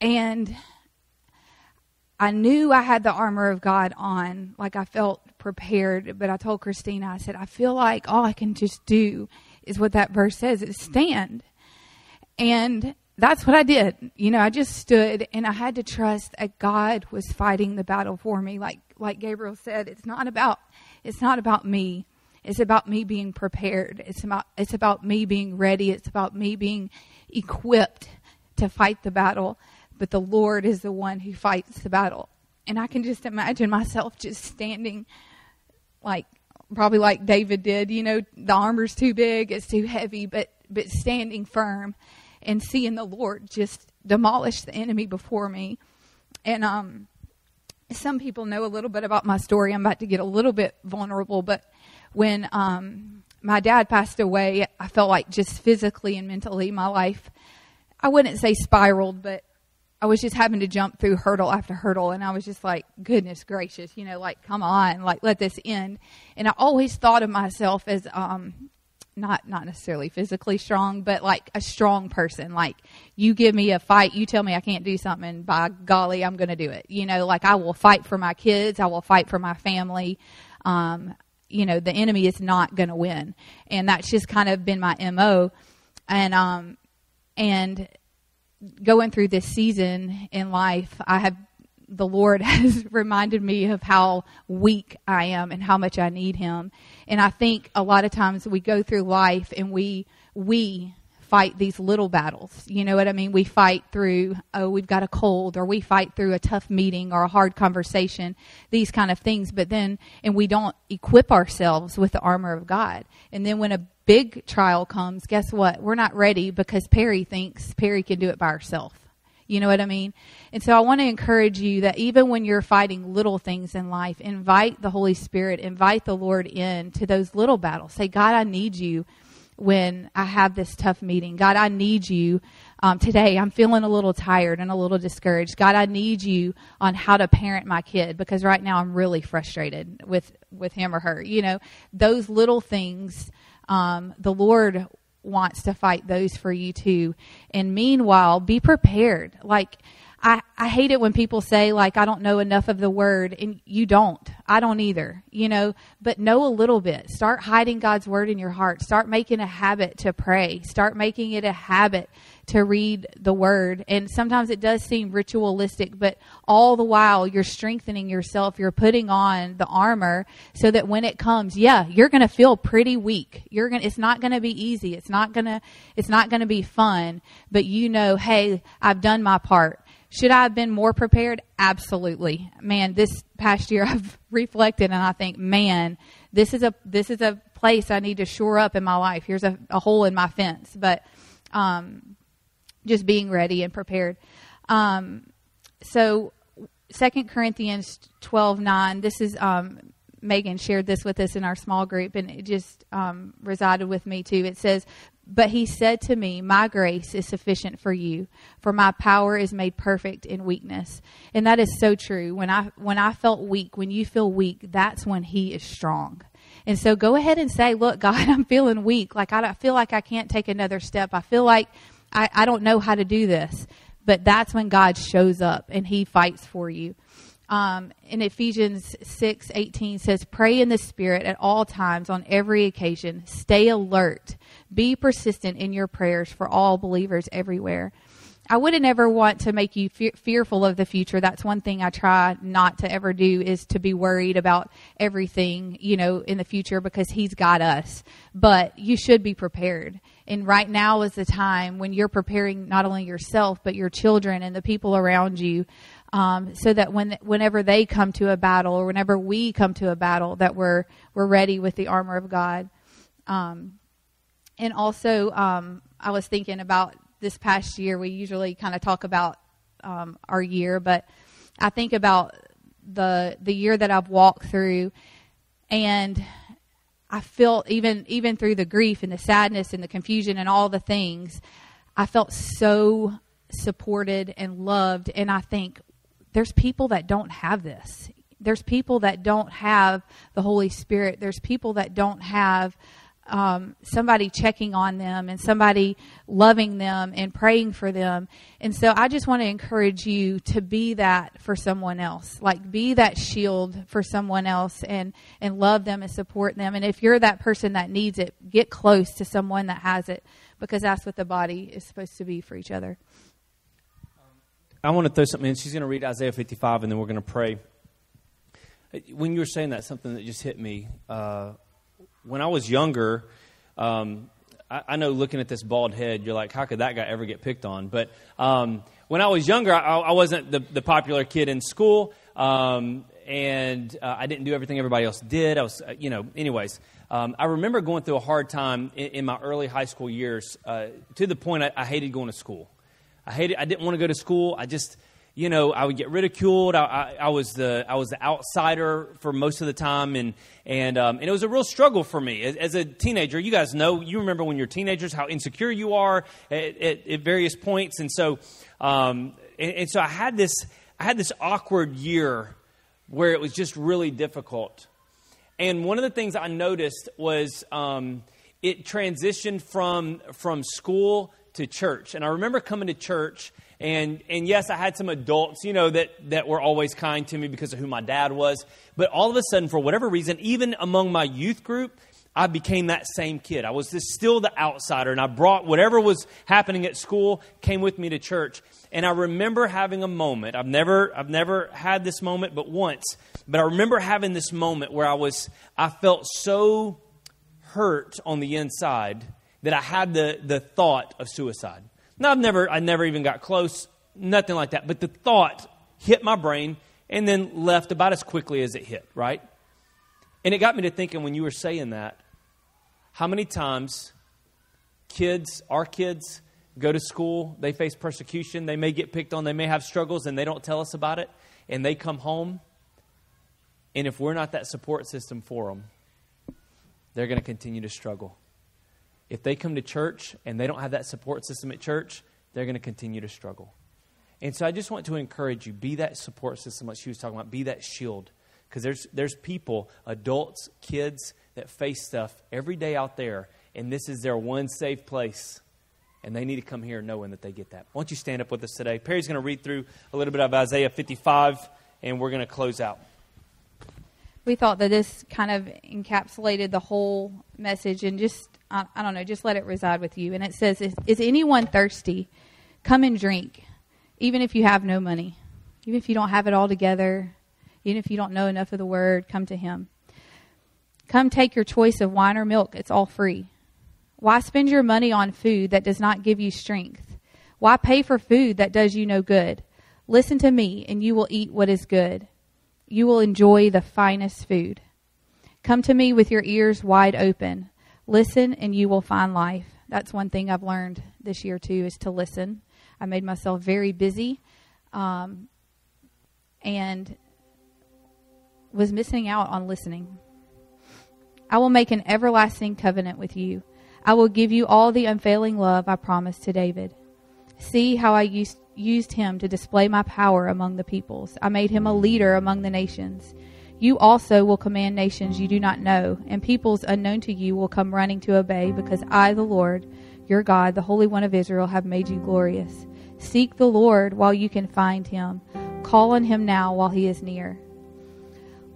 and I knew I had the armor of God on, like I felt prepared. But I told Christina, I said, I feel like all I can just do is what that verse says is stand. And that's what I did. You know, I just stood and I had to trust that God was fighting the battle for me. Like like Gabriel said, it's not about it's not about me. It's about me being prepared. It's about it's about me being ready. It's about me being equipped to fight the battle. But the Lord is the one who fights the battle. And I can just imagine myself just standing like probably like David did, you know, the armor's too big, it's too heavy, but but standing firm and seeing the Lord just demolish the enemy before me. And um, some people know a little bit about my story. I'm about to get a little bit vulnerable, but when um, my dad passed away, I felt like just physically and mentally my life, I wouldn't say spiraled, but I was just having to jump through hurdle after hurdle. And I was just like, goodness gracious, you know, like, come on, like, let this end. And I always thought of myself as um, not not necessarily physically strong, but like a strong person. Like you give me a fight, you tell me I can't do something, by golly, I'm going to do it. You know, like I will fight for my kids, I will fight for my family. Um, you know, the enemy is not going to win, and that's just kind of been my mo. And um, and going through this season in life, I have the Lord has reminded me of how weak I am and how much I need Him. And I think a lot of times we go through life and we, we fight these little battles. You know what I mean? We fight through, oh, we've got a cold, or we fight through a tough meeting or a hard conversation, these kind of things. But then, and we don't equip ourselves with the armor of God. And then when a big trial comes, guess what? We're not ready because Perry thinks Perry can do it by herself. You know what I mean? And so I want to encourage you that even when you're fighting little things in life, invite the Holy Spirit, invite the Lord in to those little battles. Say, God, I need you when I have this tough meeting. God, I need you um, today. I'm feeling a little tired and a little discouraged. God, I need you on how to parent my kid because right now I'm really frustrated with with him or her. You know, those little things. Um, the Lord wants to fight those for you too. And meanwhile, be prepared. Like, I, I hate it when people say, like, I don't know enough of the word, and you don't. I don't either, you know, but know a little bit. Start hiding God's word in your heart. Start making a habit to pray. Start making it a habit to read the word. And sometimes it does seem ritualistic, but all the while you're strengthening yourself. You're putting on the armor so that when it comes, yeah, you're going to feel pretty weak. You're going to, it's not going to be easy. It's not going to, it's not going to be fun, but you know, hey, I've done my part. Should I have been more prepared? Absolutely. Man, this past year I've reflected and I think, man, this is a this is a place I need to shore up in my life. Here's a, a hole in my fence. But um, just being ready and prepared. Um, so, Second Corinthians twelve nine. This is um, Megan shared this with us in our small group, and it just um, resided with me too. It says, "But he said to me, My grace is sufficient for you, for my power is made perfect in weakness." And that is so true. When I when I felt weak, when you feel weak, that's when He is strong. And so go ahead and say, "Look, God, I'm feeling weak. Like I feel like I can't take another step. I feel like." I, I don't know how to do this. But that's when God shows up and he fights for you. Um, in Ephesians 6 18 says, Pray in the Spirit at all times, on every occasion. Stay alert. Be persistent in your prayers for all believers everywhere. I wouldn't ever want to make you fe- fearful of the future. That's one thing I try not to ever do is to be worried about everything, you know, in the future because he's got us. But you should be prepared. And right now is the time when you're preparing not only yourself, but your children and the people around you. Um, so that when whenever they come to a battle or whenever we come to a battle, that we're we're ready with the armor of God. Um, and also, um, I was thinking about this past year. We usually kind of talk about um, our year, but I think about the the year that I've walked through, and I felt even even through the grief and the sadness and the confusion and all the things, I felt so supported and loved. And I think there's people that don't have this. There's people that don't have the Holy Spirit. There's people that don't have um, somebody checking on them and somebody loving them and praying for them. And so I just want to encourage you to be that for someone else. Like be that shield for someone else and, and love them and support them. And if you're that person that needs it, get close to someone that has it because that's what the body is supposed to be for each other. I want to throw something in. She's going to read Isaiah 55 and then we're going to pray. When you were saying that, something that just hit me. Uh, when I was younger, um, I, I, know looking at this bald head, you're like, how could that guy ever get picked on? But um, when I was younger, I, I wasn't the, the, popular kid in school, um, and uh, I didn't do everything everybody else did. I was, uh, you know, anyways. Um, I remember going through a hard time in, in my early high school years uh, to the point I, I hated going to school. I hated. I didn't want to go to school. I just you know, I would get ridiculed. I, I, I, was the I was the outsider for most of the time, and and um, and it was a real struggle for me as, as, a teenager. You guys know, you remember when you're teenagers how insecure you are at, at, at various points, and so um, and, and so I had this I had this awkward year where it was just really difficult. And one of the things I noticed was um, it transitioned from from school to church, and I remember coming to church and, and yes, I had some adults, you know, that, that were always kind to me because of who my dad was. But all of a sudden, for whatever reason, even among my youth group, I became that same kid. I was just still the outsider, and I brought whatever was happening at school came with me to church. And I remember having a moment. I've never, I've never had this moment, but once. But I remember having this moment where I was, I felt so hurt on the inside that I had the, the thought of suicide. Now, I've never, I never even got close, nothing like that. But the thought hit my brain and then left about as quickly as it hit, right? And it got me to thinking when you were saying that, how many times kids, our kids, go to school, they face persecution, they may get picked on, they may have struggles, and they don't tell us about it, and they come home, and if we're not that support system for them, they're going to continue to struggle if they come to church and they don't have that support system at church, they're going to continue to struggle. And so I just want to encourage you be that support system, like she was talking about, be that shield. Because there's, there's people, adults, kids, that face stuff every day out there, and this is their one safe place. And they need to come here knowing that they get that. Why don't you stand up with us today? Perry's going to read through a little bit of Isaiah 55, and we're going to close out we thought that this kind of encapsulated the whole message and just I, I, don't know just let it reside with you. And it says is, is anyone thirsty? Come and drink even if you have no money. Even if you don't have it all together even if you don't know enough of the word come to him. Come take your choice of wine or milk. It's all free. Why spend your money on food that does not give you strength? Why pay for food that does you no good? Listen to me and you will eat what is good you will enjoy the finest food. Come to me with your ears wide open. Listen, and you will find life. That's one thing I've learned this year, too, is to listen. I made myself very busy um, and was missing out on listening. I will make an everlasting covenant with you. I will give you all the unfailing love I promised to David. See how I used used him to display my power among the peoples. I made him a leader among the nations. You also will command nations you do not know, and peoples unknown to you will come running to obey, because I, the Lord, your God, the Holy One of Israel, have made you glorious. Seek the Lord while you can find him. Call on him now while he is near.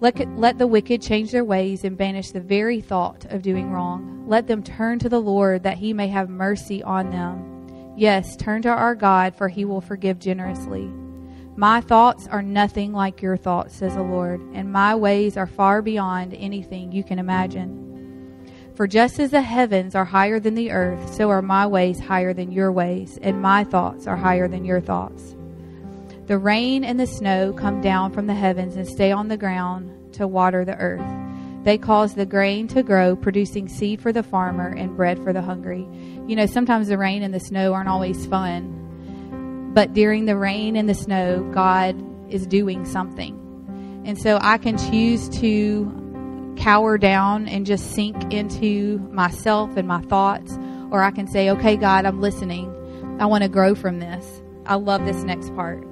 Let, let the wicked change their ways and banish the very thought of doing wrong. Let them turn to the Lord that he may have mercy on them Yes, turn to our God, for he will forgive generously. My thoughts are nothing like your thoughts, says the Lord, and my ways are far beyond anything you can imagine. For just as the heavens are higher than the earth, so are my ways higher than your ways, and my thoughts are higher than your thoughts. The rain and the snow come down from the heavens and stay on the ground to water the earth. They cause the grain to grow, producing seed for the farmer and bread for the hungry you know, sometimes the rain and the snow aren't always fun. But during the rain and the snow, God is doing something. And so I can choose to cower down and just sink into myself and my thoughts, or I can say, okay, God, I'm listening. I want to grow from this. I love this next part.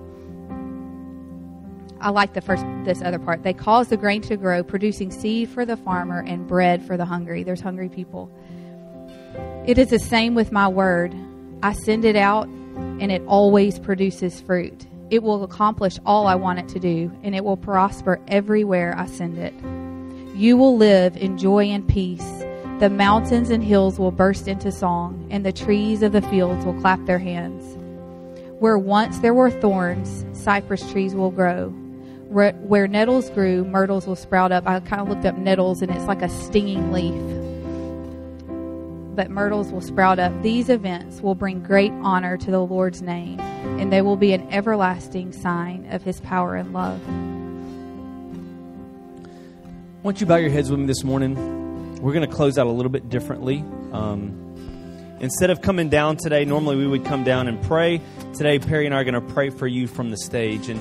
I like the first this other part. They cause the grain to grow, producing seed for the farmer and bread for the hungry. There's hungry people. It is the same with my word. I send it out and it always produces fruit. It will accomplish all I want it to do, and it will prosper everywhere I send it. You will live in joy and peace. The mountains and hills will burst into song, and the trees of the fields will clap their hands. Where once there were thorns, cypress trees will grow. Where, nettles grew, myrtles will sprout up. I kind of looked up nettles, and it's like a stinging leaf but myrtles will sprout up. These events will bring great honor to the Lord's name, and they will be an everlasting sign of his power and love. Why don't you bow your heads with me this morning? We're going to close out a little bit differently. Um, instead of coming down today, normally we would come down and pray. Today, Perry and I are going to pray for you from the stage. And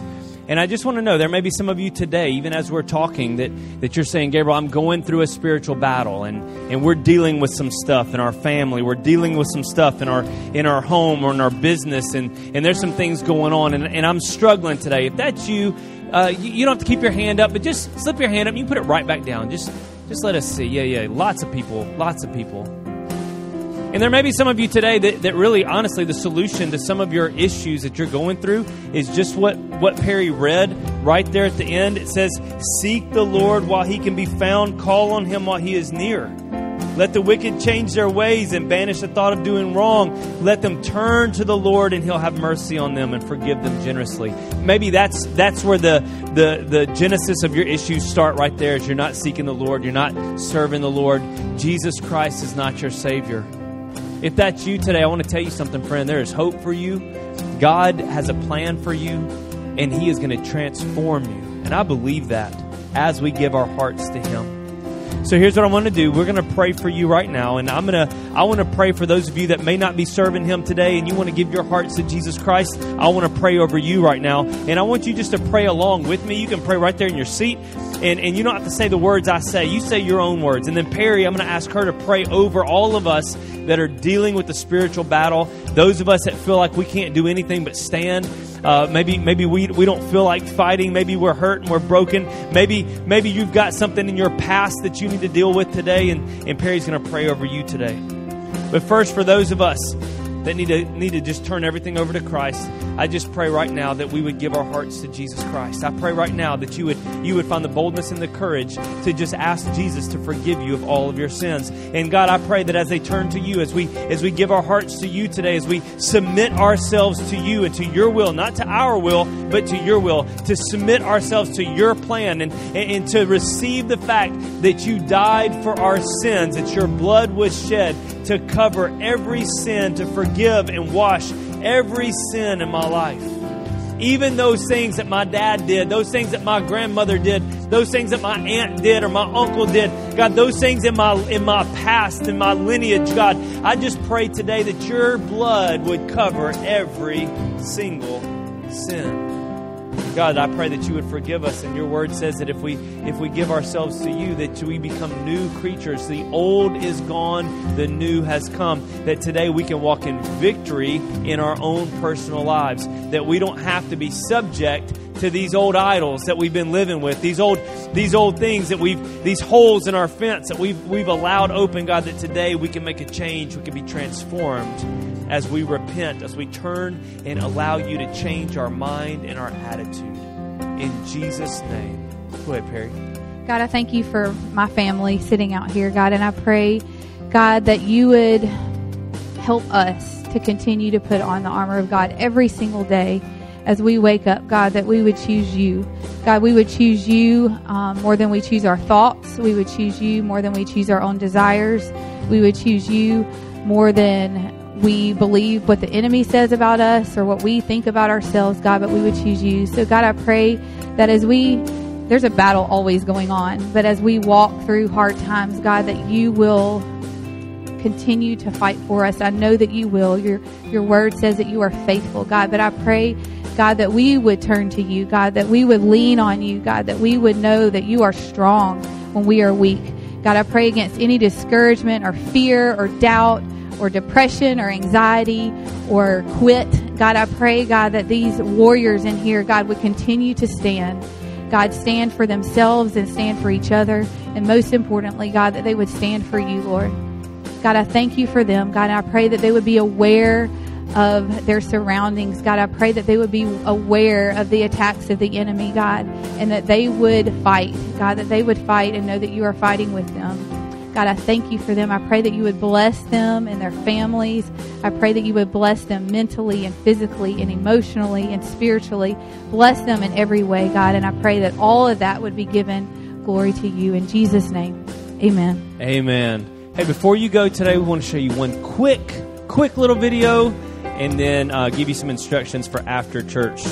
and I just want to know there may be some of you today, even as we're talking, that, that you're saying, Gabriel, I'm going through a spiritual battle and, and we're dealing with some stuff in our family. We're dealing with some stuff in our in our home or in our business and, and there's some things going on and, and I'm struggling today. If that's you, uh, you, you don't have to keep your hand up, but just slip your hand up and you put it right back down. Just just let us see. Yeah, yeah. Lots of people, lots of people. And there may be some of you today that, that really, honestly, the solution to some of your issues that you're going through is just what, what Perry read right there at the end. It says, Seek the Lord while he can be found, call on him while he is near. Let the wicked change their ways and banish the thought of doing wrong. Let them turn to the Lord and he'll have mercy on them and forgive them generously. Maybe that's that's where the the, the genesis of your issues start right there is you're not seeking the Lord, you're not serving the Lord. Jesus Christ is not your Savior. If that's you today, I want to tell you something, friend. There is hope for you. God has a plan for you, and He is going to transform you. And I believe that as we give our hearts to Him. So here's what I want to do. We're going to pray for you right now, and I'm going to I want to pray for those of you that may not be serving Him today, and you want to give your hearts to Jesus Christ. I want to pray over you right now, and I want you just to pray along with me. You can pray right there in your seat, and and you don't have to say the words I say. You say your own words, and then Perry, I'm going to ask her to pray over all of us that are dealing with the spiritual battle. Those of us that feel like we can't do anything but stand. Uh, maybe maybe we, we don't feel like fighting. Maybe we're hurt and we're broken. Maybe maybe you've got something in your past that you need to deal with today, and, and Perry's going to pray over you today. But first, for those of us that need to need to just turn everything over to Christ. I just pray right now that we would give our hearts to Jesus Christ. I pray right now that you would you would find the boldness and the courage to just ask Jesus to forgive you of all of your sins. And God, I pray that as they turn to you, as we as we give our hearts to you today, as we submit ourselves to you and to your will, not to our will, but to your will, to submit ourselves to your plan and, and, and to receive the fact that you died for our sins, that your blood was shed to cover every sin, to forgive and wash every sin in my life. Even those things that my dad did, those things that my grandmother did, those things that my aunt did or my uncle did, God, those things in my in my past, in my lineage, God, I just pray today that your blood would cover every single sin. God, I pray that you would forgive us. And your word says that if we if we give ourselves to you, that we become new creatures. The old is gone, the new has come. That today we can walk in victory in our own personal lives. That we don't have to be subject to these old idols that we've been living with, these old these old things that we've these holes in our fence that we've we've allowed open, God, that today we can make a change, we can be transformed as we repent, as we turn and allow you to change our mind and our attitude. In Jesus' name. Go ahead, Perry. God, I thank you for my family sitting out here, God, and I pray, God, that you would help us to continue to put on the armor of God every single day as we wake up, God, that we would choose you. God, we would choose you um, more than we choose our thoughts. We would choose you more than we choose our own desires. We would choose you more than we believe what the enemy says about us or what we think about ourselves, God, but we would choose you. So, God, I pray that as we, there's a battle always going on, but as we walk through hard times, God, that you will continue to fight for us. I know that you will. Your, your word says that you are faithful, God. But I pray, God, that we would turn to you, God, that we would lean on you, God, that we would know that you are strong when we are weak. God, I pray against any discouragement or fear or doubt or depression or anxiety or quit. God, I pray, God, that these warriors in here, God, would continue to stand. God, stand for themselves and stand for each other. And most importantly, God, that they would stand for you, Lord. God, I thank you for them. God, I pray that they would be aware of their surroundings. God, I pray that they would be aware of the attacks of the enemy, God, and that they would fight. God, that they would fight and know that you are fighting with them. God, I thank you for them. I pray that you would bless them and their families. I pray that you would bless them mentally and physically and emotionally and spiritually. Bless them in every way, God. And I pray that all of that would be given glory to you. In Jesus' name, amen. Amen. Hey, before you go today, we want to show you one quick, quick little video and then uh, give you some instructions for after church